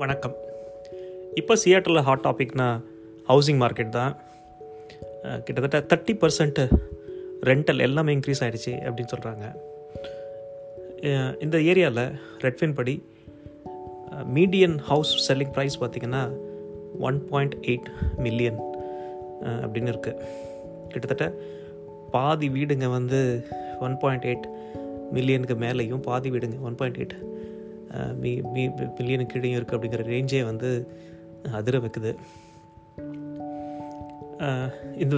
வணக்கம். இப்போ சியாட்டரில் ஹாட் டாபிக்னா ஹவுசிங் மார்க்கெட் தான். கிட்டத்தட்ட தேர்ட்டி பர்சன்ட் ரெண்டல் எல்லாமே இன்க்ரீஸ் ஆகிடுச்சு அப்படின்னு சொல்கிறாங்க இந்த ஏரியாவில் ரெட்ஃபின் படி மீடியன் ஹவுஸ் செல்லிங் ப்ரைஸ் பார்த்திங்கன்னா ஒன் பாயிண்ட் எயிட் மில்லியன் அப்படின்னு இருக்குது கிட்டத்தட்ட பாதி வீடுங்க வந்து ஒன் பாயிண்ட் எயிட் மில்லியனுக்கு மேலேயும் பாதி வீடுங்க ஒன் பாயிண்ட் எயிட் மீ மீ பில்லியனுக்கு கீழேயும் இருக்குது அப்படிங்கிற ரேஞ்சே வந்து அதிர வைக்குது. இந்த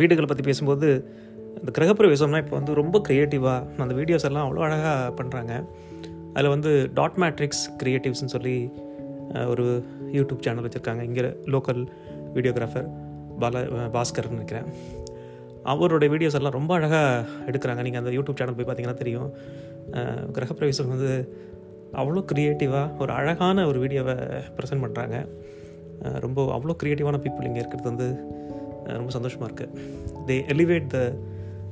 வீடுகளை பற்றி பேசும்போது இந்த கிரகப்பிரவேசம்னா இப்போ வந்து ரொம்ப க்ரியேட்டிவாக அந்த வீடியோஸ் எல்லாம் அவ்வளோ அழகாக பண்ணுறாங்க அதில் வந்து டாட் மேட்ரிக்ஸ் க்ரியேட்டிவ்ஸ்னு சொல்லி ஒரு யூடியூப் சேனல் வச்சுருக்காங்க. இங்கே லோக்கல் வீடியோகிராஃபர் பால பாஸ்கர்னு நினைக்கிறேன். அவருடைய வீடியோஸ் எல்லாம் ரொம்ப அழகாக எடுக்கிறாங்க. நீங்கள் அந்த யூடியூப் சேனல் போய் பார்த்தீங்கன்னா தெரியும். கிரகப்பிரவேசம் வந்து அவ்வளோ க்ரியேட்டிவாக ஒரு அழகான ஒரு வீடியோவை ப்ரெசென்ட் பண்ணுறாங்க ரொம்ப அவ்வளோ க்ரியேட்டிவான பீப்புள் இங்கே இருக்கிறது வந்து ரொம்ப சந்தோஷமாக இருக்குது they elevate the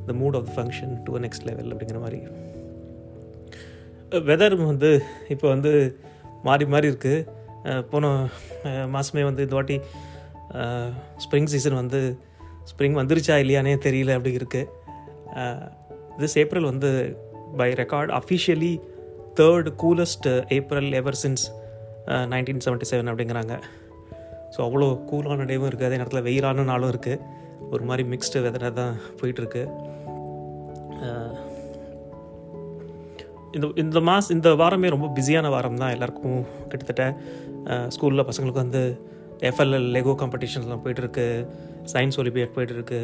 the mood of the function to next level அப்படிங்கிற மாதிரி. வெதர் வந்து இப்போ வந்து மாறி மாறி இருக்குது போன மாதமே வந்து இந்த வாட்டி ஸ்ப்ரிங் சீசன் வந்து ஸ்ப்ரிங் வந்துருச்சா இல்லையானே தெரியல அப்படி இருக்குது திஸ் ஏப்ரல் வந்து by record officially third coolest April ever since nineteen seventy seven அப்படிங்கிறாங்க. ஸோ அவ்வளோ கூலான டேவும் இருக்குது அதே நேரத்தில் வெயிலான நாளும் இருக்குது ஒரு மாதிரி மிக்ஸ்டு வெதராக தான் போயிட்டுருக்கு. இந்த இந்த மாஸ் இந்த வாரமே ரொம்ப பிஸியான வாரம் தான் எல்லாருக்கும் கிட்டத்தட்ட. ஸ்கூலில் பசங்களுக்கு வந்து எஃப்எல்எல் லெகோ காம்படிஷன்ஸ்லாம் போயிட்டுருக்கு. சயின்ஸ் ஒலிம்பியாட் போயிட்டுருக்கு.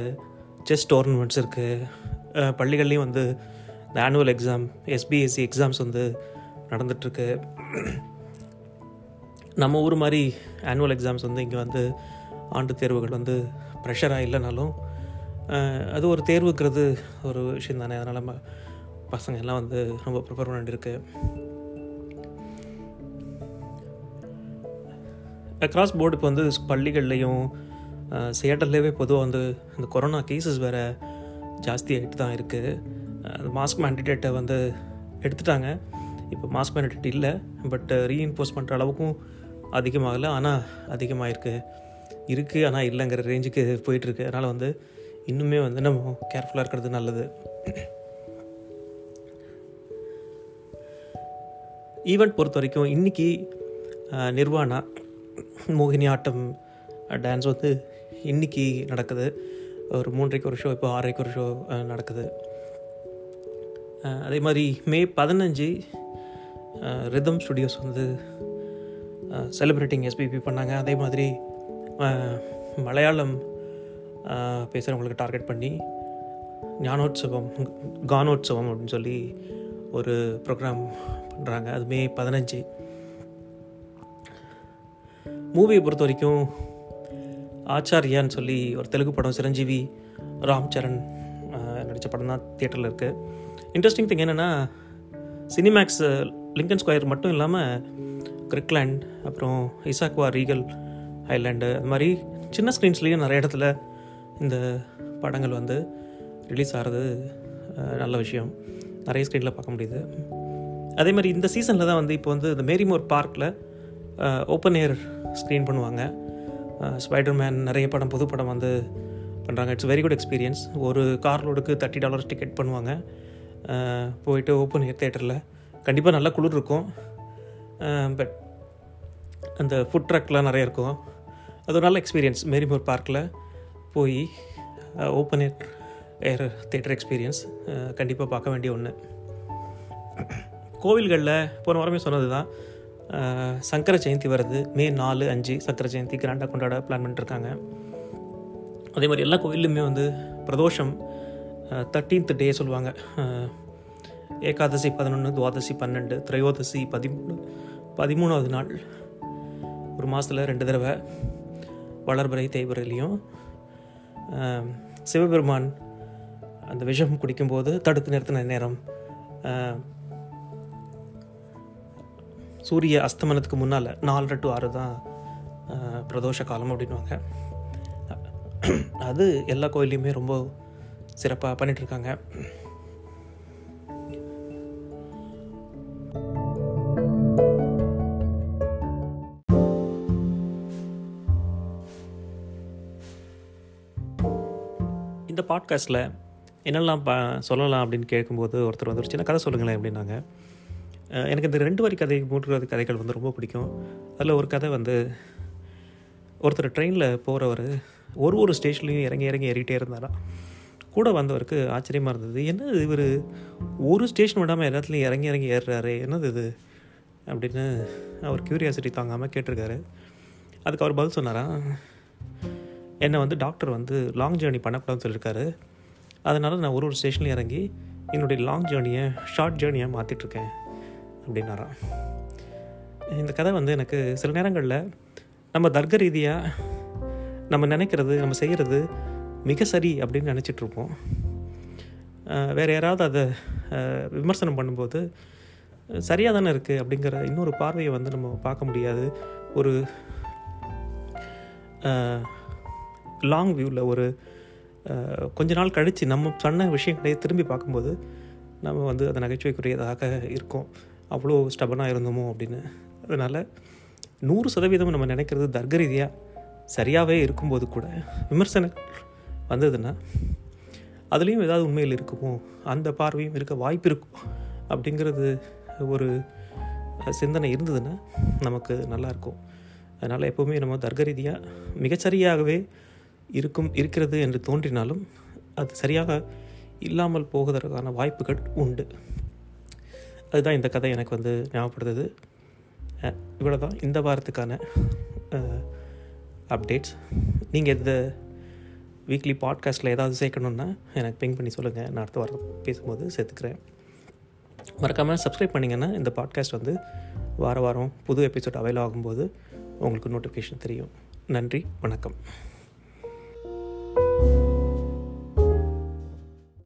செஸ் டோர்னமெண்ட்ஸ் இருக்குது பள்ளிகள்லேயும் வந்து இந்த ஆனுவல் எக்ஸாம் எஸ்பிஎஸ்சி எக்ஸாம்ஸ் வந்து நடந்துகிட்ருக்கு நம்ம ஊர் மாதிரி ஆனுவல் எக்ஸாம்ஸ் வந்து இங்கே வந்து ஆண்டு தேர்வுகள் வந்து ப்ரெஷராக இல்லைனாலும் அது ஒரு தேர்வுக்கிறது ஒரு விஷயம் தானே. அதனால் நம்ம பசங்க எல்லாம் வந்து ரொம்ப ப்ரிப்பேர் பண்ண அக்ராஸ் போர்டு இப்போ வந்து பள்ளிகள்லேயும் சேட்டர்லேயே பொதுவாக வந்து இந்த கொரோனா கேசஸ் வேறு ஜாஸ்தி ஆகிட்டு தான் இருக்குது மாஸ்க் மேண்டிடேட்டை வந்து எடுத்துட்டாங்க. இப்போ மாஸ்க் மேண்டிடேட் இல்லை பட் ரீஇன்ஃபோர்ஸ் பண்ணுற அளவுக்கும் அதிகமாகலை. ஆனால் அதிகமாகிருக்கு இருக்குது ஆனால் இல்லைங்கிற ரேஞ்சுக்கு போயிட்டுருக்கு. அதனால் வந்து இன்னுமே வந்து நம்ம கேர்ஃபுல்லாக இருக்கிறது நல்லது. ஈவெண்ட் பொறுத்த வரைக்கும் இன்றைக்கி நிர்வாணா மோகினி ஆட்டம் டான்ஸ் வந்து இன்றைக்கி நடக்குது. ஒரு மூன்றரைக்கு ஒரு ஷோ இப்போ ஆறரைக்கு ஒரு ஷோ நடக்குது. அதே மாதிரி மே பதினஞ்சு ரிதம் ஸ்டுடியோஸ் வந்து செலிப்ரேட்டிங் எஸ்பிபி பண்ணாங்க. அதே மாதிரி மலையாளம் பேசுகிறவங்களுக்கு டார்கெட் பண்ணி ஞானோத்சவம் கானோத்சவம் அப்படின்னு சொல்லி ஒரு ப்ரோக்ராம் பண்ணுறாங்க அது மே பதினஞ்சு. மூவியை பொறுத்த வரைக்கும் ஆச்சாரியான்னு சொல்லி ஒரு தெலுங்கு படம் சிரஞ்சீவி ராம் சரண் நடித்த படம் தான் தியேட்டரில் இருக்குது இன்ட்ரெஸ்டிங் திங் என்னென்னா சினிமேக்ஸ் லிங்கன் ஸ்கொயர் மட்டும் இல்லாமல் கிரிக்லேண்ட் அப்புறம் இசாக்வா ரீகல் ஐலேண்டு அது மாதிரி சின்ன ஸ்க்ரீன்ஸ்லேயும் நிறைய இடத்துல இந்த படங்கள் வந்து ரிலீஸ் ஆகிறது நல்ல விஷயம். நிறைய ஸ்க்ரீனில் பார்க்க முடியுது. அதே மாதிரி இந்த சீசனில் தான் வந்து இப்போ வந்து இந்த மேரிமோர் பார்க்கில் ஓப்பன் ஏர் ஸ்க்ரீன் பண்ணுவாங்க. ஸ்பைடர் மேன் நிறைய படம் புது படம் வந்து பண்ணுறாங்க இட்ஸ் வெரி குட் எக்ஸ்பீரியன்ஸ் ஒரு கார் லோடுக்கு தேர்ட்டி டாலர்ஸ் டிக்கெட் பண்ணுவாங்க. போயிட்டு ஓப்பன் ஏர் தேட்டரில் கண்டிப்பாக நல்லா குளிர் இருக்கும். பட் அந்த ஃபுட் ட்ரக்லாம் நிறைய இருக்கும். அது ஒரு நல்ல எக்ஸ்பீரியன்ஸ் மேரிமோர் பார்க்கில் போய் open air air theatre experience கண்டிப்பாக பார்க்க வேண்டிய ஒன்று கோவில்களில் போன வாரமே சொன்னது தான் சங்கர ஜெயந்தி வருது மே நாலு அஞ்சு சங்கர ஜெயந்தி கிராண்டாக கொண்டாட பிளான் பண்ணிட்டுருக்காங்க அதே மாதிரி எல்லா கோவில்லையுமே வந்து பிரதோஷம் தேர்ட்டீன்த் டே சொல்லுவாங்க. ஏகாதசி பதினொன்று துவாதசி பன்னெண்டு திரையோதசி பதிமூணு பதிமூணாவது நாள். ஒரு மாதத்தில் ரெண்டு தடவை வளர்பிறை தேய்பிறையிலையும் சிவபெருமான் அந்த விஷம் குடிக்கும்போது தடுத்து நிறுத்தின நேரம் சூரிய அஸ்தமனத்துக்கு முன்னால் நாலரை டு ஆறு தான் பிரதோஷ காலம் அப்படின்வாங்க அது எல்லா கோயில்லையுமே ரொம்ப சிறப்பாக பண்ணிகிட்ருக்காங்க இந்த பாட்காஸ்ட்டில் என்னெல்லாம் ப சொல்லலாம் அப்படின்னு கேட்கும்போது ஒருத்தர் வந்து ஒரு சின்ன கதை சொல்லுங்களேன் அப்படின்னாங்க. எனக்கு இந்த ரெண்டு வரி கதை மூன்று கதைகள் வந்து ரொம்ப பிடிக்கும். அதில் ஒரு கதை வந்து ஒருத்தர் ட்ரெயினில் போகிறவர் ஒரு ஒரு ஸ்டேஷன்லேயும் இறங்கி இறங்கி ஏறிக்கிட்டே இருந்தாராம். கூட வந்தவருக்கு ஆச்சரியமாக இருந்தது. என்ன இவர் ஒரு ஸ்டேஷன் விடாமல் எல்லாத்துலேயும் இறங்கி இறங்கி ஏறுறாரு என்னது இது? அப்படின்னு அவர் க்யூரியாசிட்டி தாங்காமல் கேட்டிருக்காரு. அதுக்கு அவர் பதில் சொன்னாராம் என்னை வந்து டாக்டர் வந்து லாங் ஜேர்னி பண்ணக்கூடாதுன்னு சொல்லியிருக்காரு. அதனால் நான் ஒரு ஒரு ஸ்டேஷன்லையும் இறங்கி என்னுடைய லாங் ஜேர்னியை ஷார்ட் ஜேர்னியாக மாற்றிட்டுருக்கேன் அப்படின்னாராம் இந்த கதை வந்து எனக்கு சில நேரங்களில் நம்ம தர்க்க ரீதியாக நம்ம நினைக்கிறது நம்ம செய்கிறது மிக சரி அப்படின்னு நினச்சிட்டு இருப்போம் வேறு யாராவது அதை விமர்சனம் பண்ணும்போது சரியாக தானே இருக்குது அப்படிங்கிற இன்னொரு பார்வையை வந்து நம்ம பார்க்க முடியாது. ஒரு லாங் வியூவில் ஒரு கொஞ்ச நாள் கழித்து நம்ம சொன்ன விஷயங்களையே திரும்பி பார்க்கும்போது நம்ம வந்து அந்த நகைச்சுவைக்குரியதாக இருக்கும். அவ்வளோ ஸ்டபனாக இருந்தோமோ அப்படின்னு. அதனால் நூறு சதவீதம் நம்ம நினைக்கிறது தர்க்க ரீதியாக சரியாகவே இருக்கும்போது கூட விமர்சனம் வந்ததுன்னா அதுலேயும் ஏதாவது உண்மையில் இருக்குமோ? அந்த பார்வையும் இருக்க வாய்ப்பு இருக்கும் அப்படிங்கிறது ஒரு சிந்தனை இருந்ததுன்னா நமக்கு நல்லாயிருக்கும் அதனால் எப்போவுமே நம்ம தர்க்க ரீதியாக மிகச்சரியாகவே இருக்கும் இருக்கிறது என்று தோன்றினாலும் அது சரியாக இல்லாமல் போவதற்கான வாய்ப்புகள் உண்டு. அதுதான் இந்த கதை எனக்கு வந்து ஞாபகப்படுத்துது. இவ்வளோ தான் இந்த வாரத்துக்கான அப்டேட்ஸ் நீங்கள் எந்த வீக்லி பாட்காஸ்ட்டில் ஏதாவது சேர்க்கணுன்னா எனக்கு பிங் பண்ணி சொல்லுங்கள் நான் அடுத்த வாரம் பேசும்போது சேர்த்துக்கிறேன். மறக்காமல் சப்ஸ்கிரைப் பண்ணிங்கன்னா இந்த பாட்காஸ்ட் வந்து வார வாரம் புது எபிசோட் அவைல் ஆகும்போது உங்களுக்கு நோட்டிஃபிகேஷன் தெரியும். நன்றி வணக்கம்.